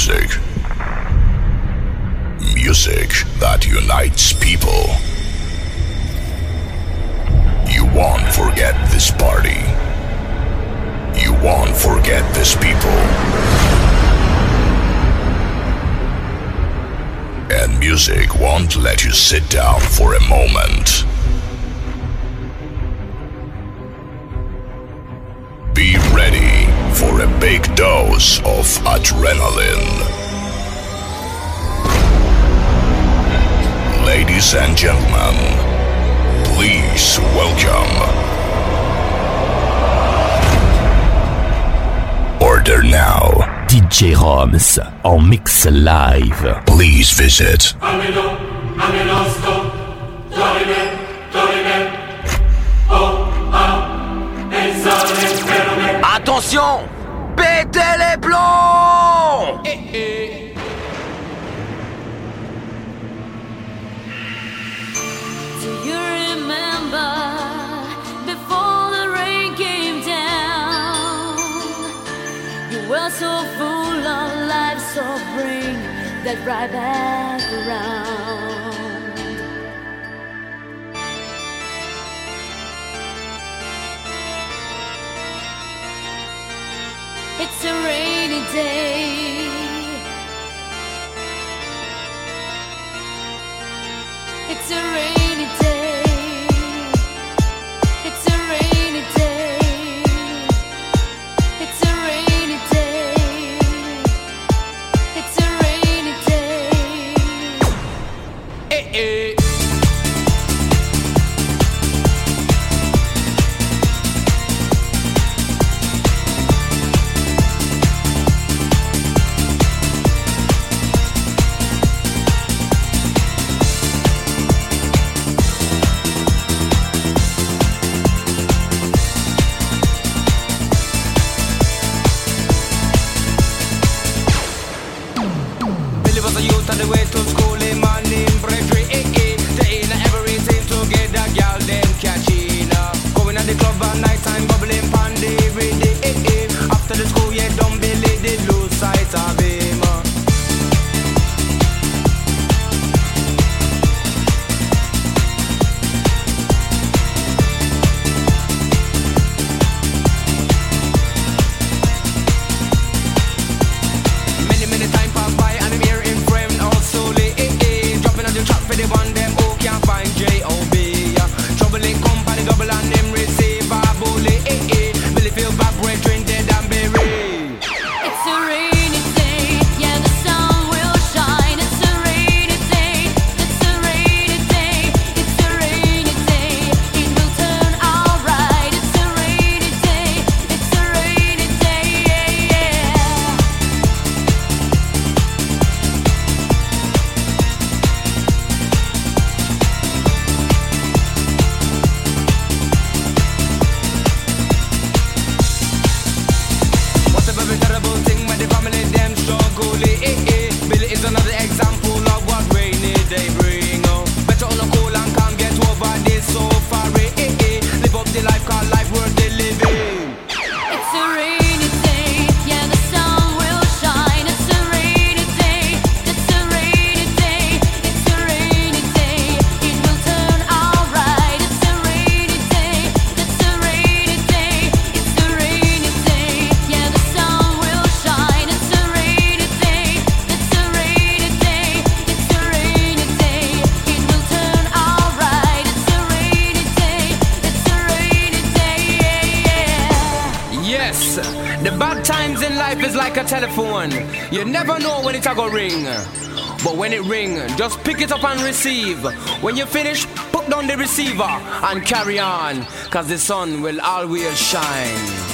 music. Music that unites people. You won't forget this party. You won't forget these people. And music won't let you sit down for a moment. big dose of adrenaline. Ladies and gentlemen, please welcome. Order now. DJ Roms en mix live. Please visit. Attention péter les plombs eh, eh. Do you remember before the rain came down? You were so full of life, so bring that right back. It's a rainy day. It's a it a go ring. But when it ring, just pick it up and receive. When you finish, put down the receiver and carry on, cause the sun will always shine.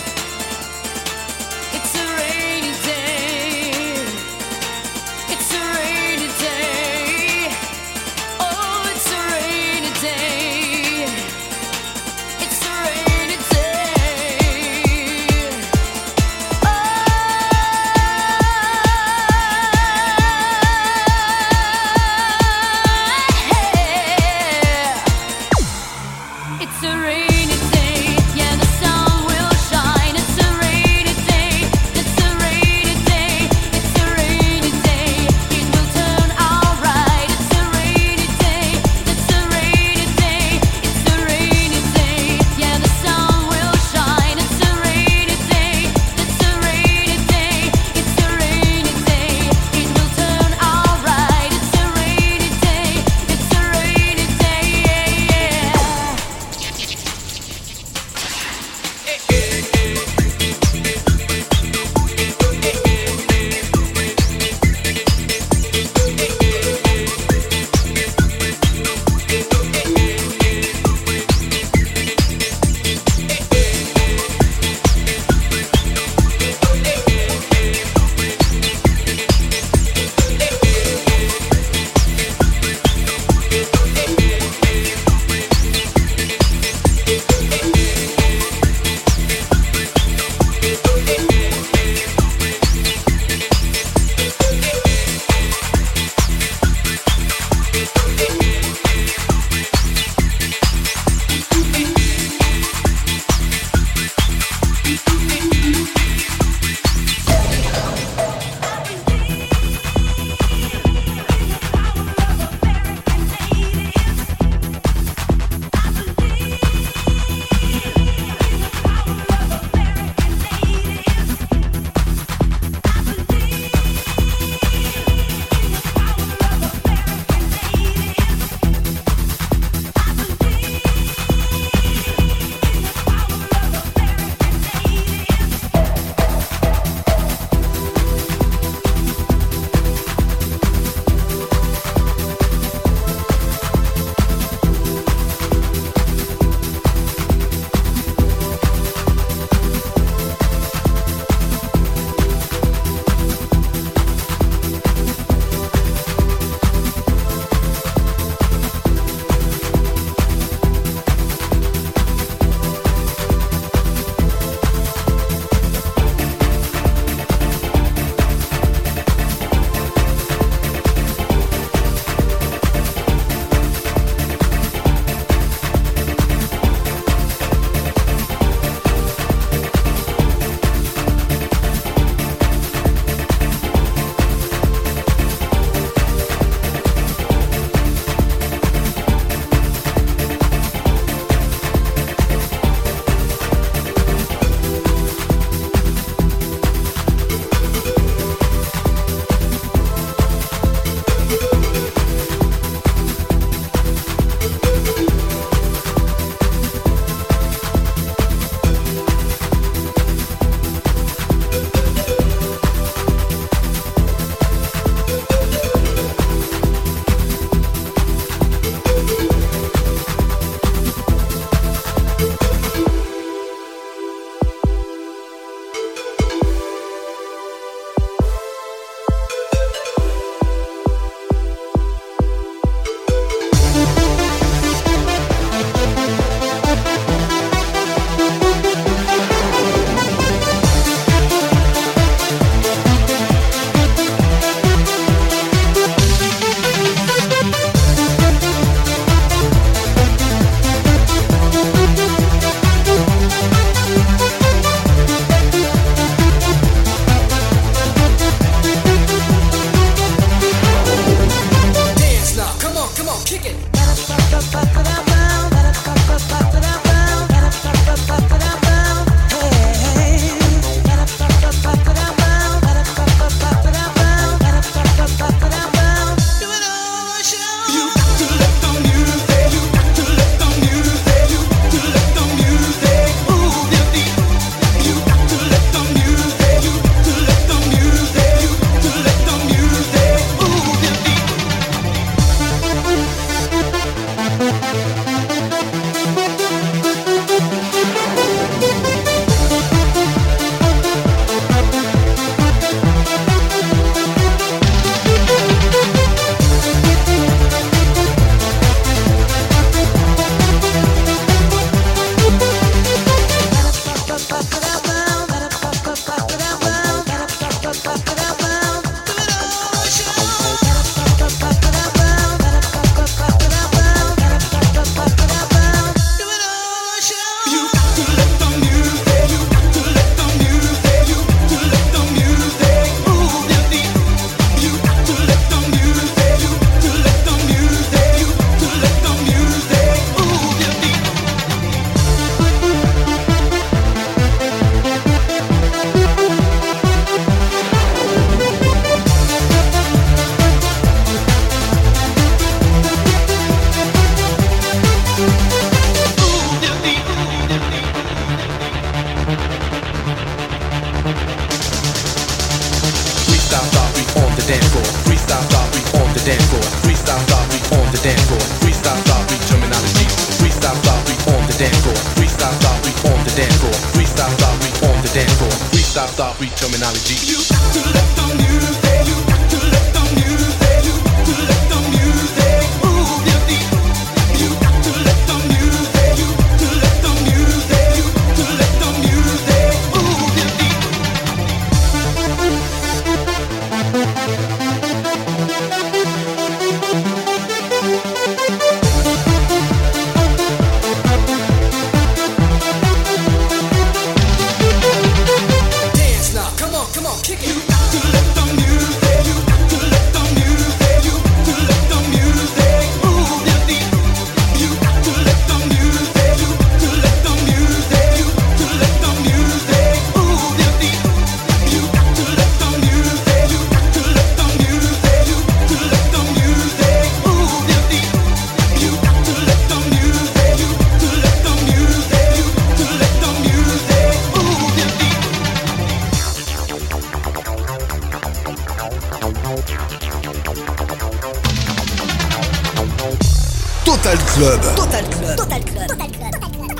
Club. Total Club. Total Club. Total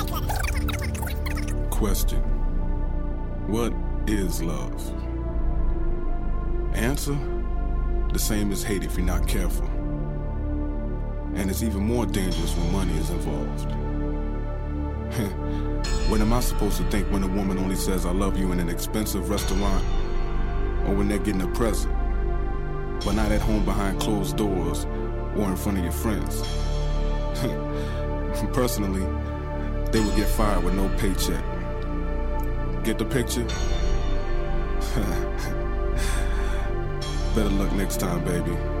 Club. Question. What is love? Answer. The same as hate if you're not careful. And it's even more dangerous when money is involved. when am I supposed to think when a woman only says I love you in an expensive restaurant or when they're getting a present, but not at home behind closed doors or in front of your friends? Personally, they would get fired with no paycheck. Get the picture? Better luck next time, baby.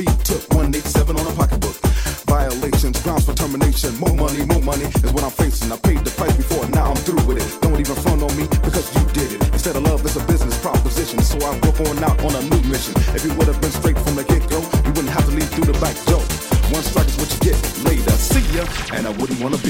beat took 187 on a pocketbook. Violations, grounds for termination. More money, more money is what I'm facing. I paid the price before, now I'm through with it. Don't even front on me because you did it. Instead of love, it's a business proposition. So I work on out on a new mission. If you would have been straight from the get go, you wouldn't have to leave through the back door. One strike is what you get later. See ya, and I wouldn't wanna be.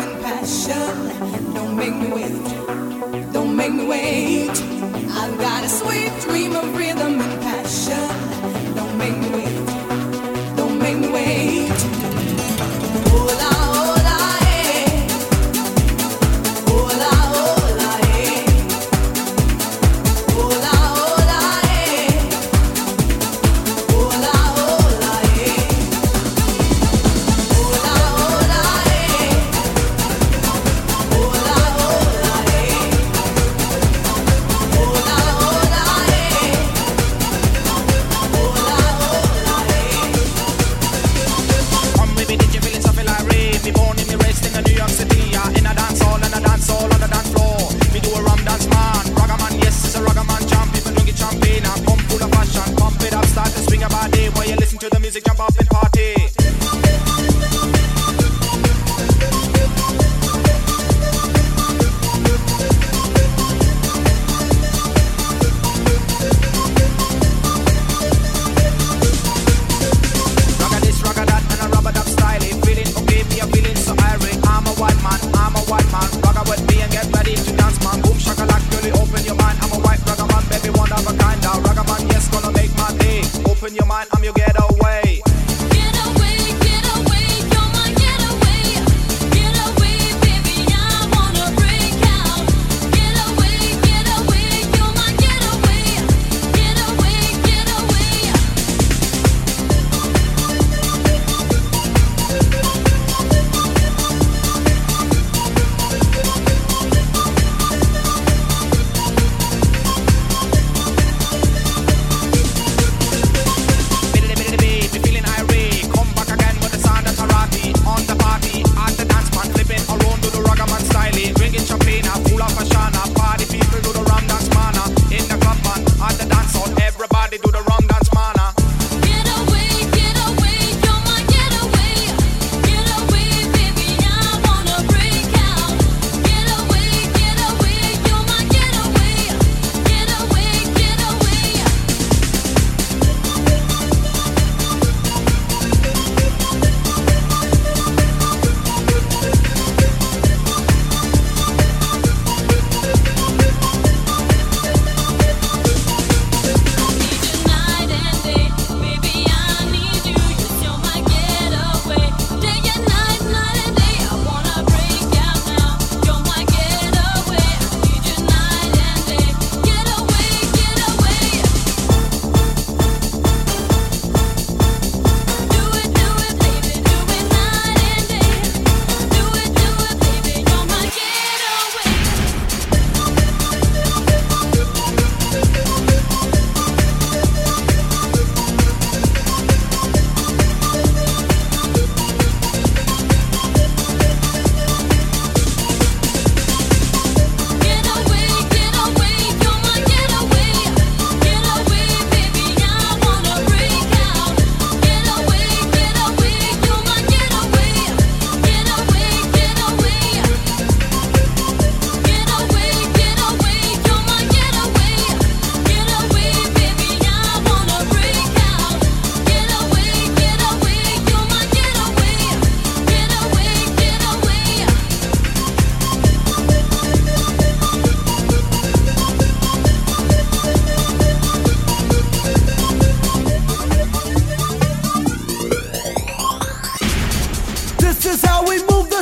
human passion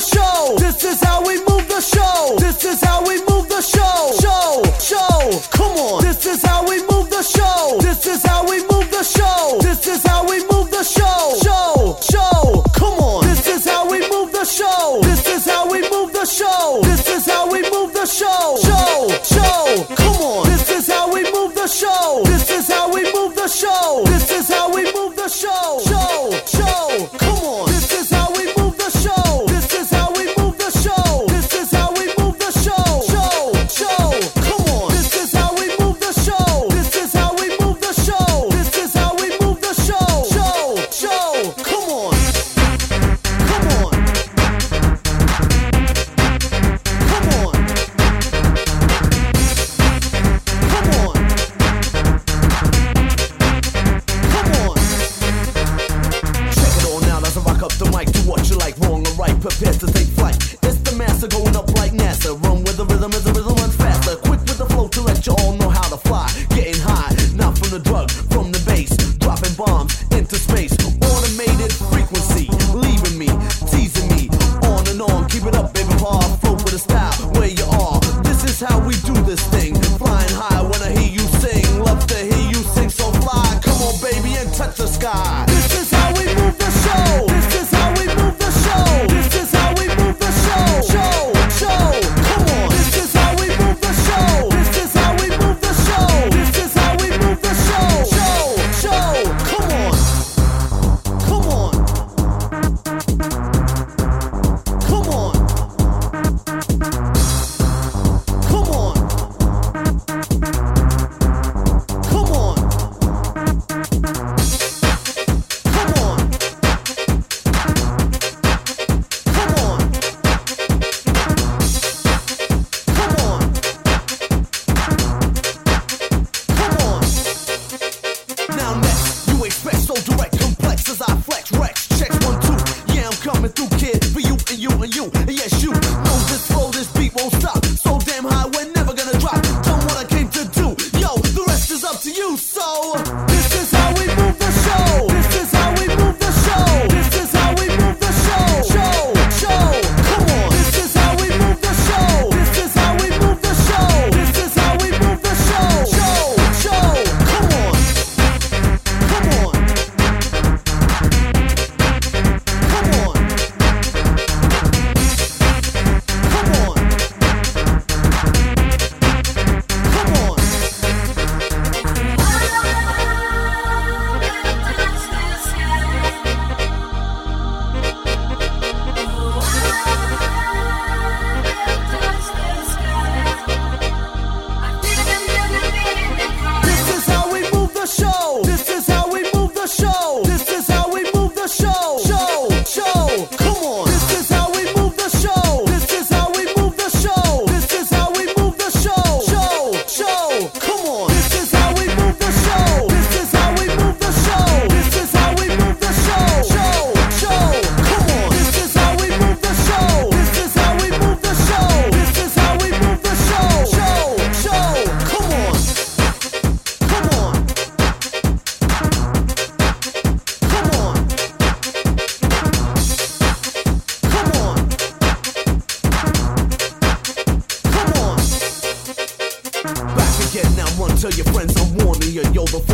show. This is how we move the show. This is how we move the show. Show, show. Come on. This is how we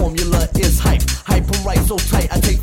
formula is hype. Hyper right so tight, I take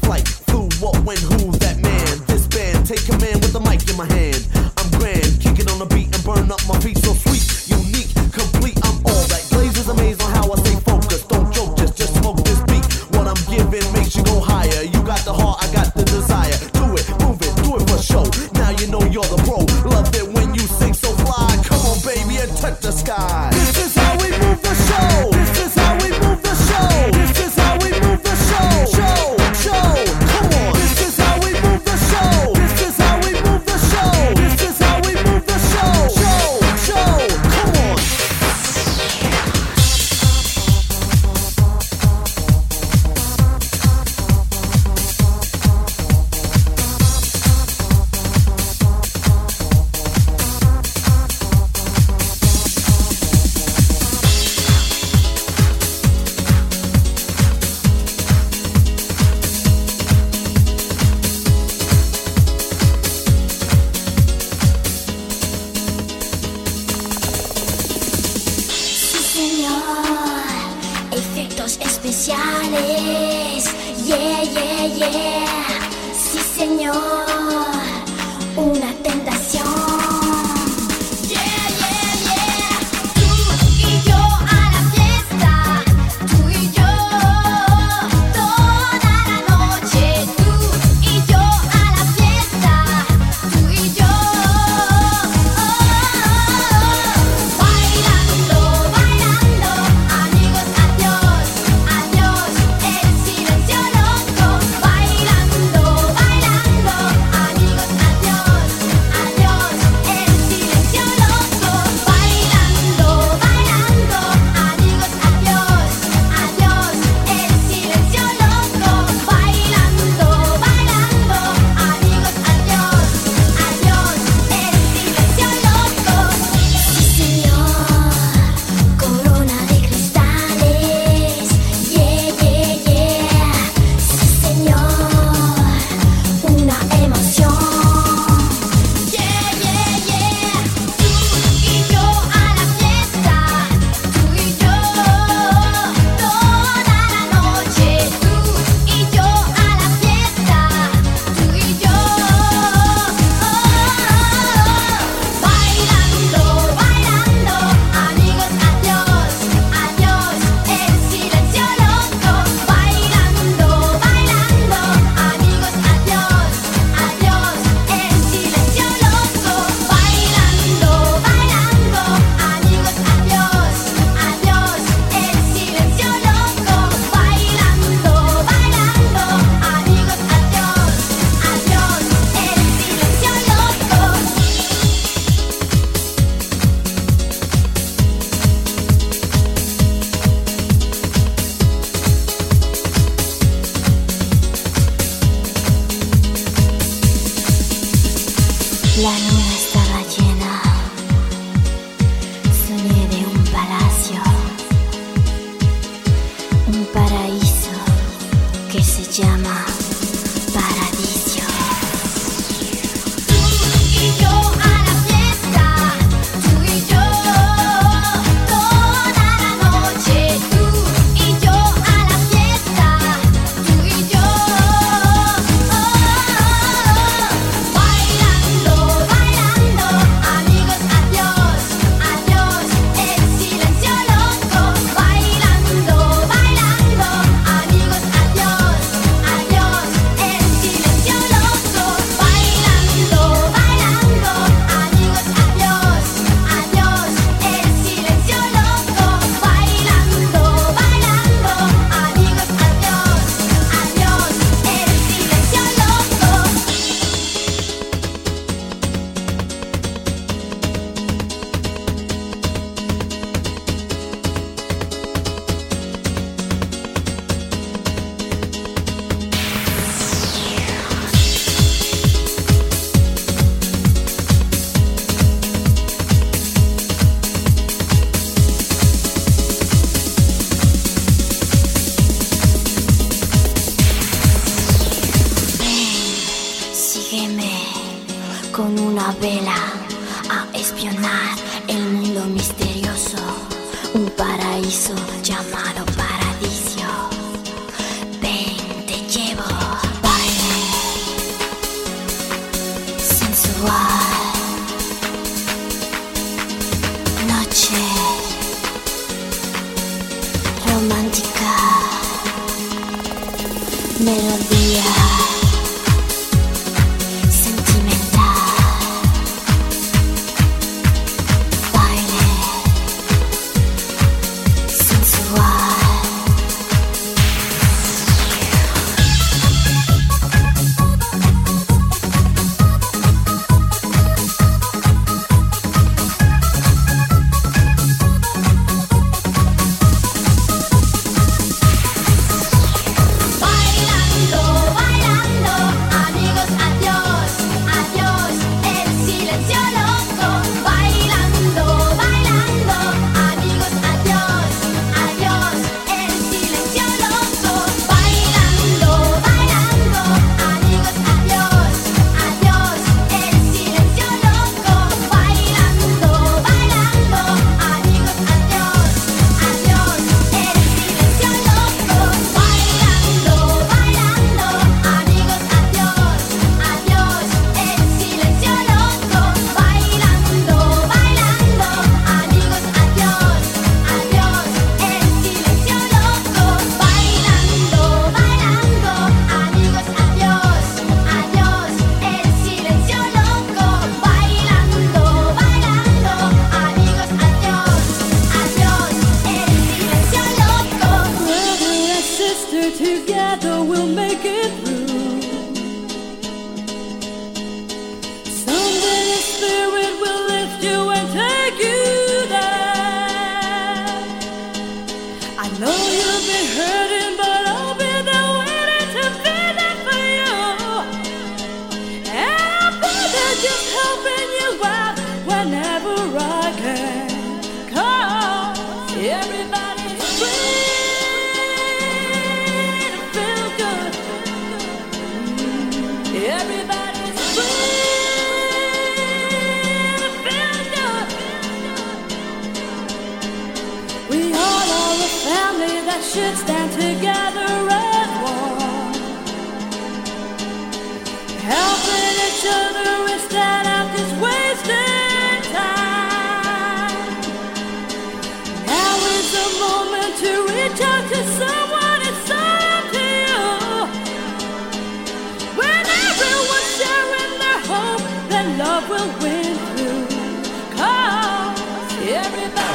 Cause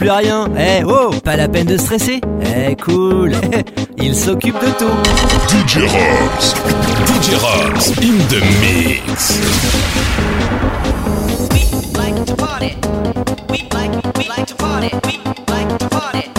plus à rien. Eh, oh, pas la peine de stresser. Eh, cool. Il s'occupe de tout. DJ Robs. DJ Robs in the mix. like to party. We like we like to party. We like to party.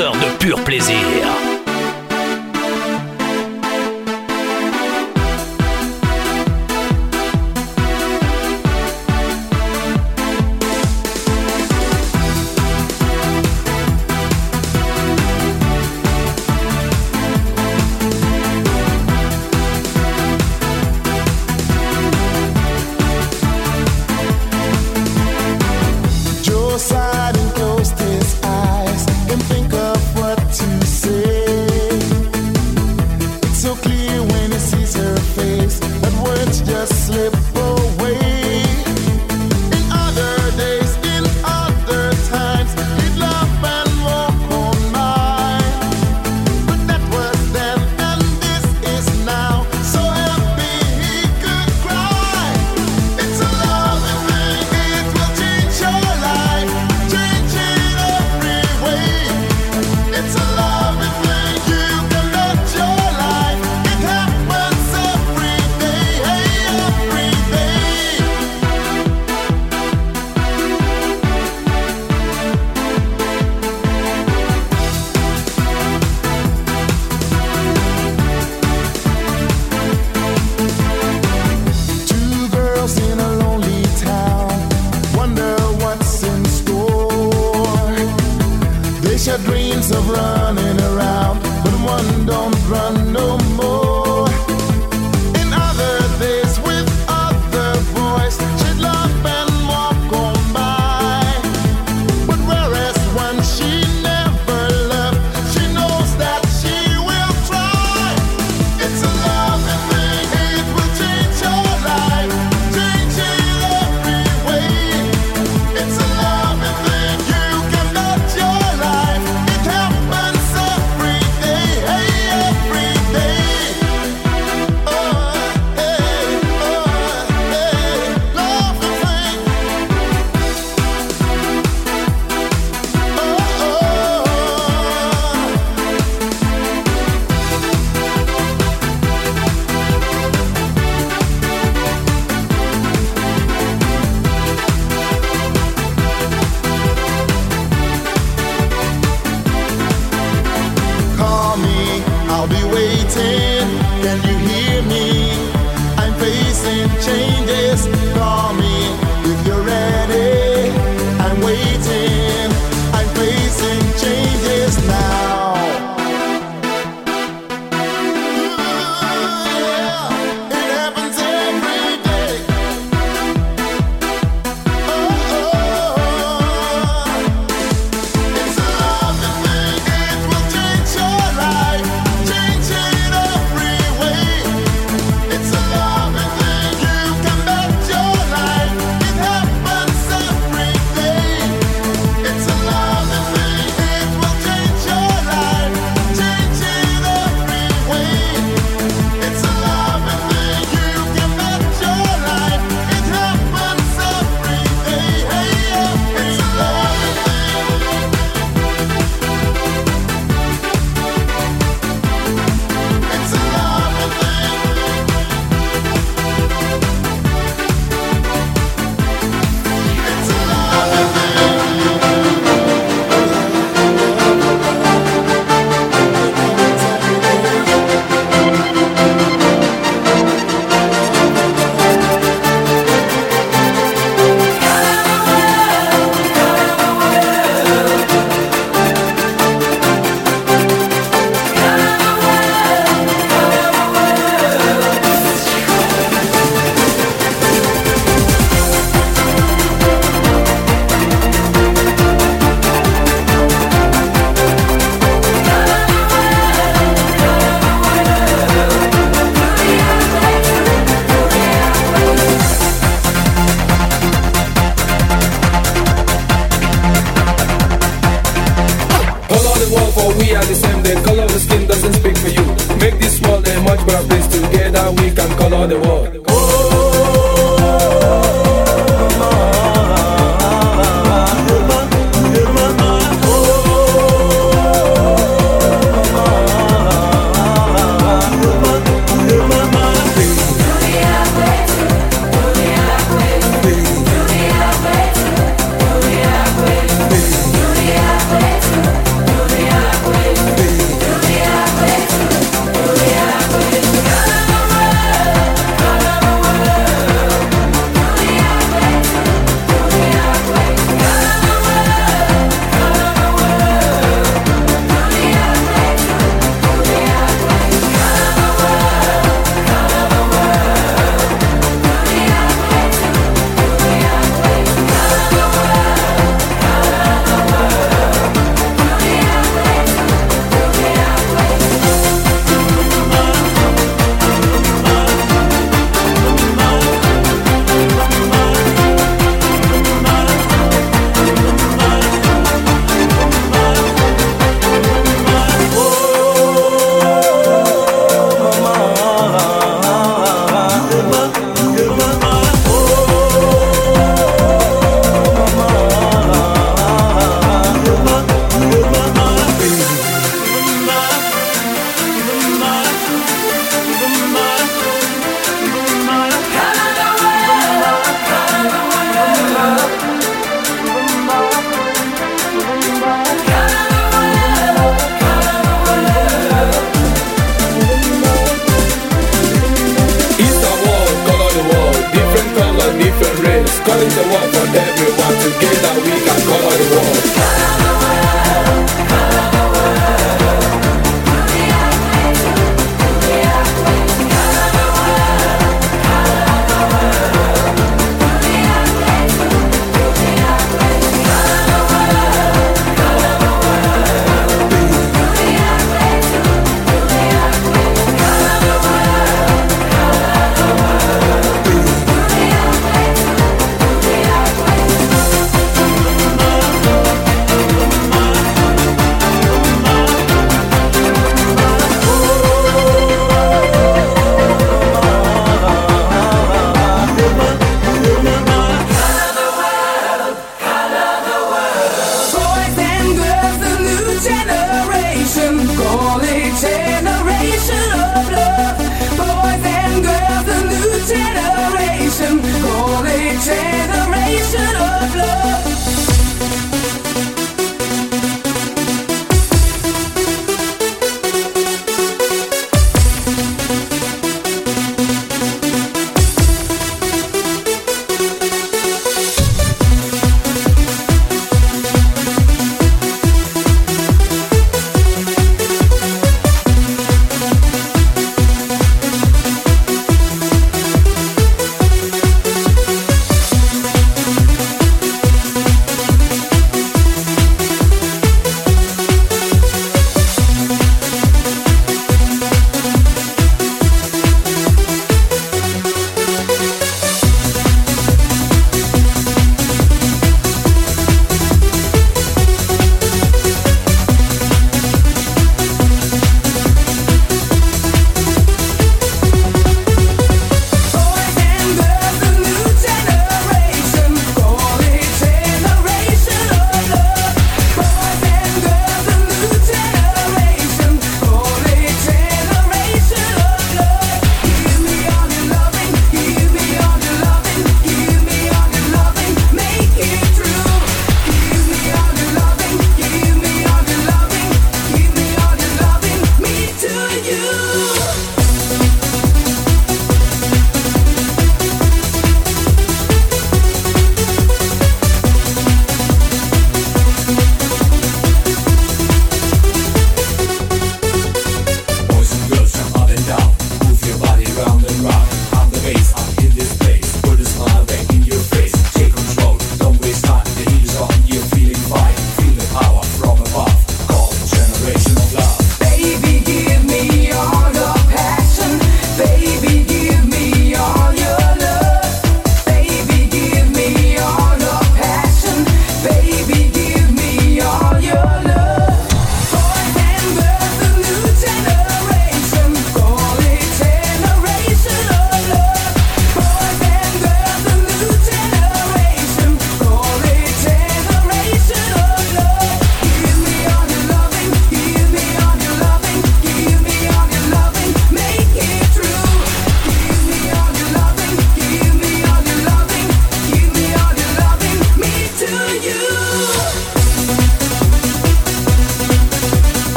Heures de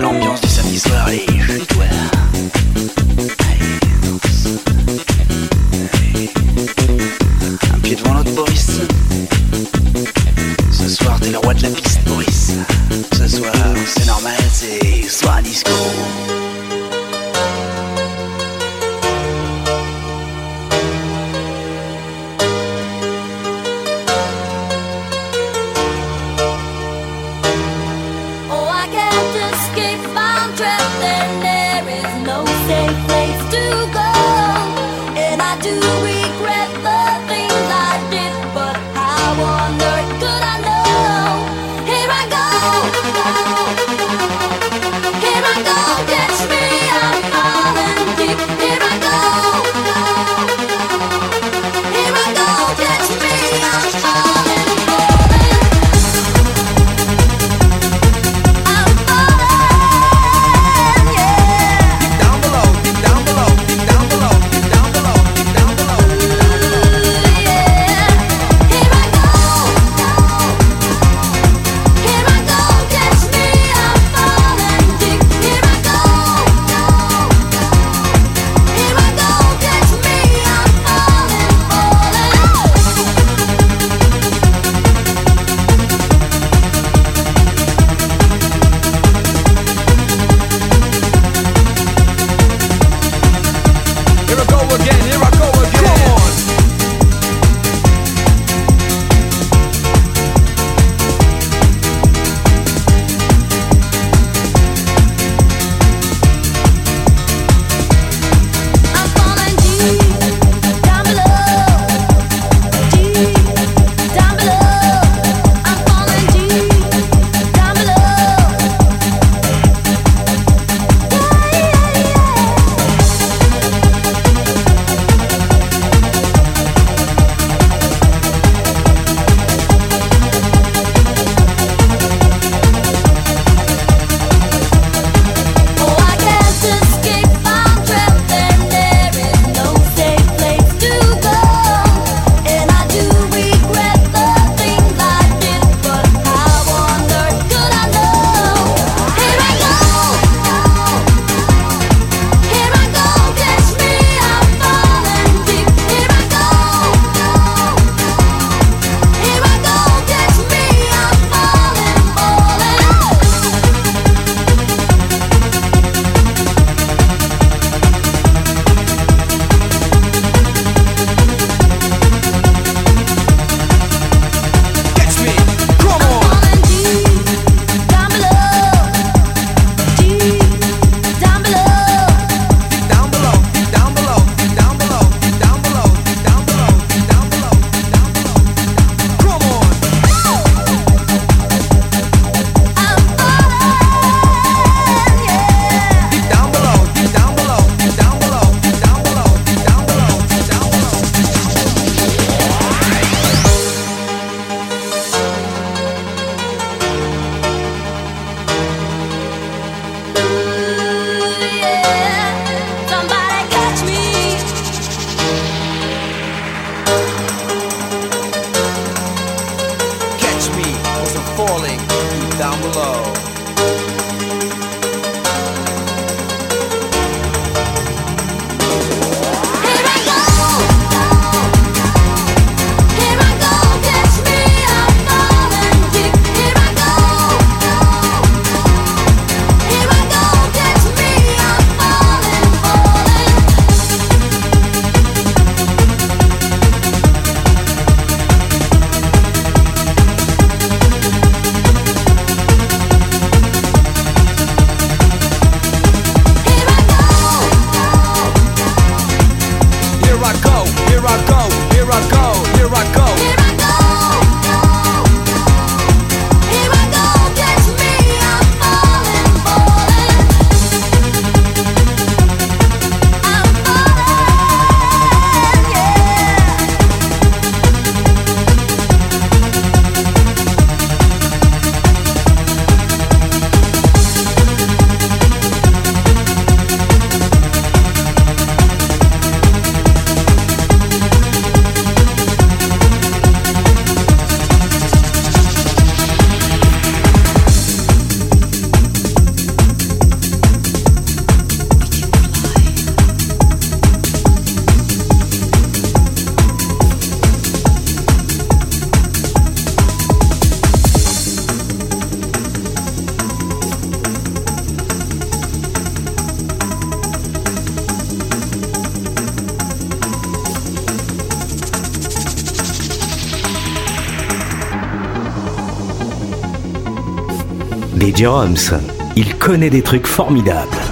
L'ambiance falling down below. Jérôme, il connaît des trucs formidables.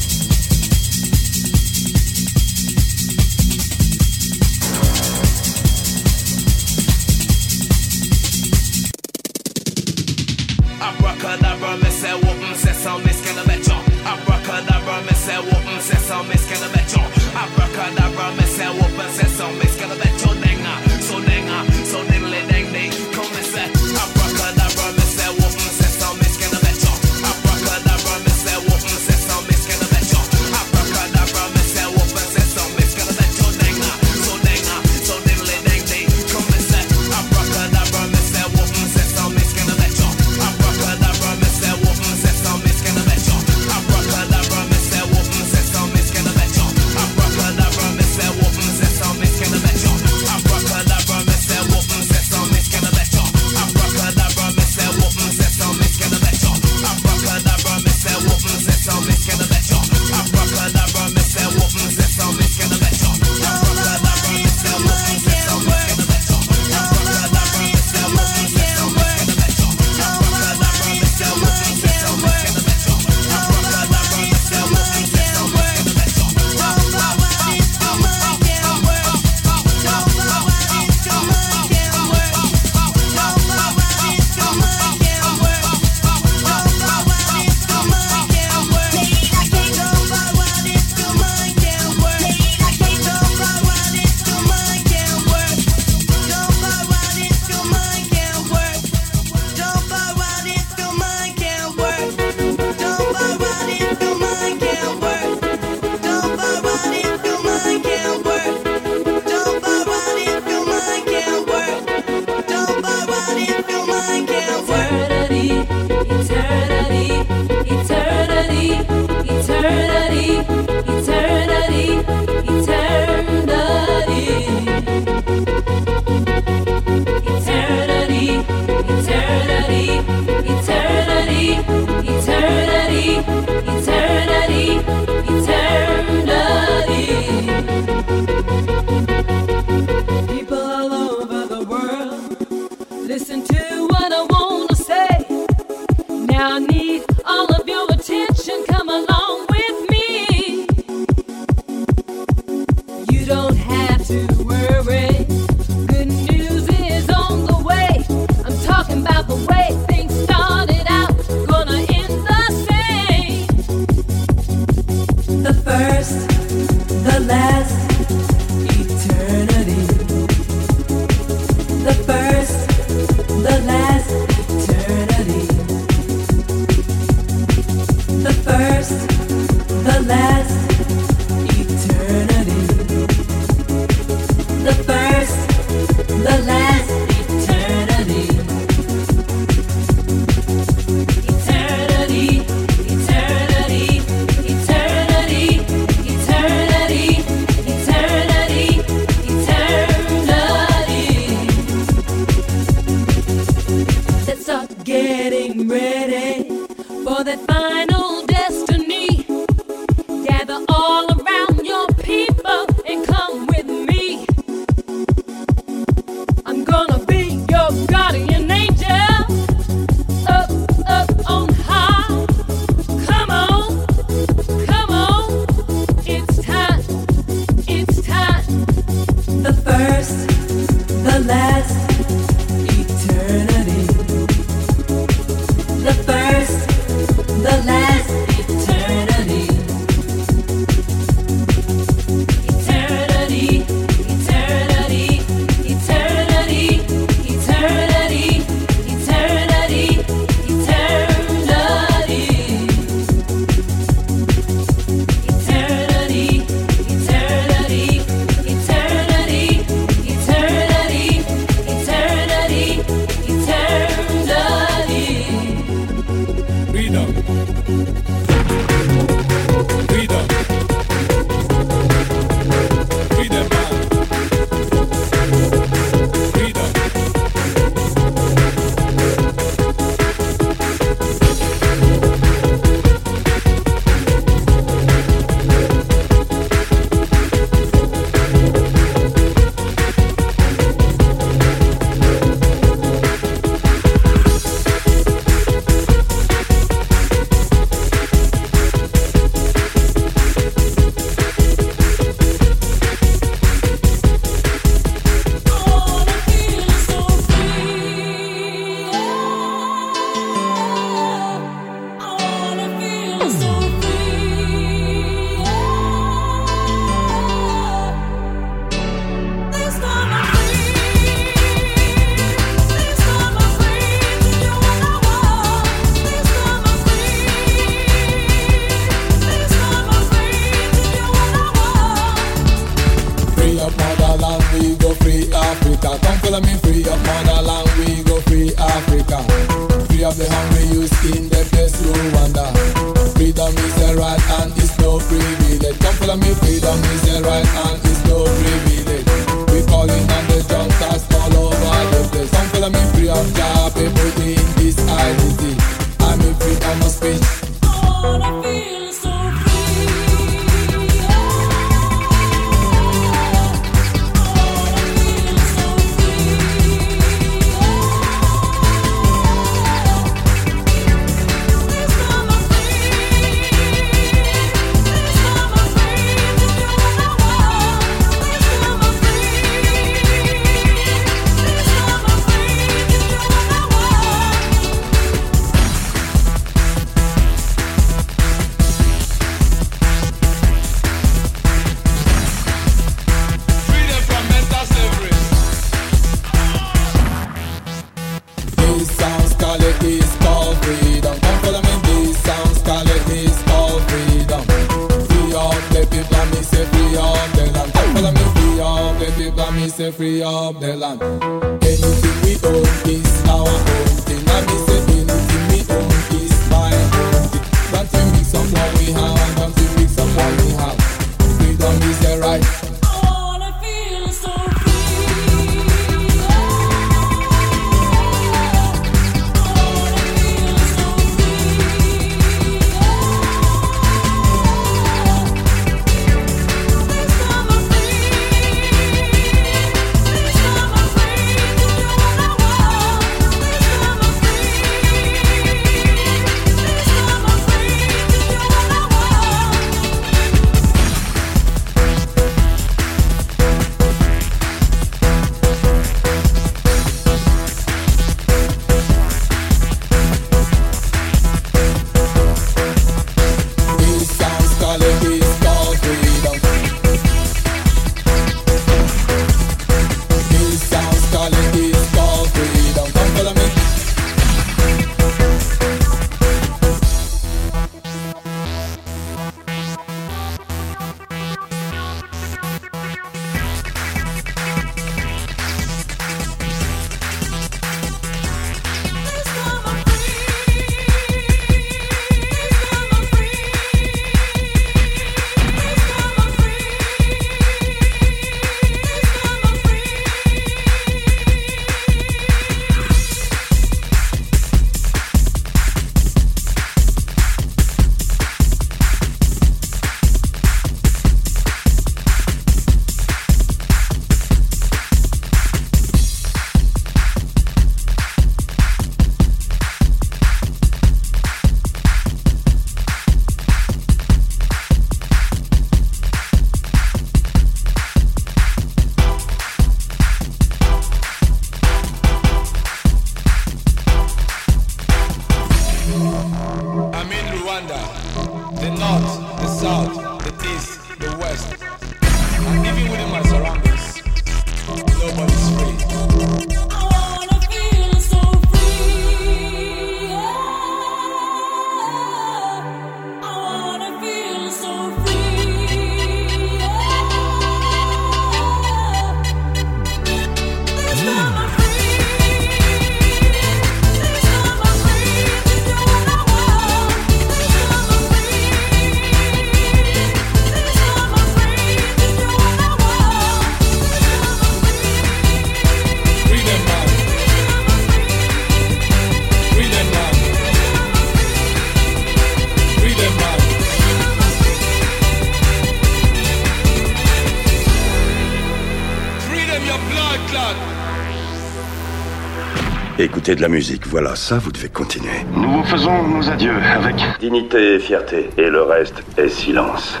De la musique, voilà, ça vous devez continuer. Nous vous faisons nos adieux avec Dignité et fierté, et le reste est silence.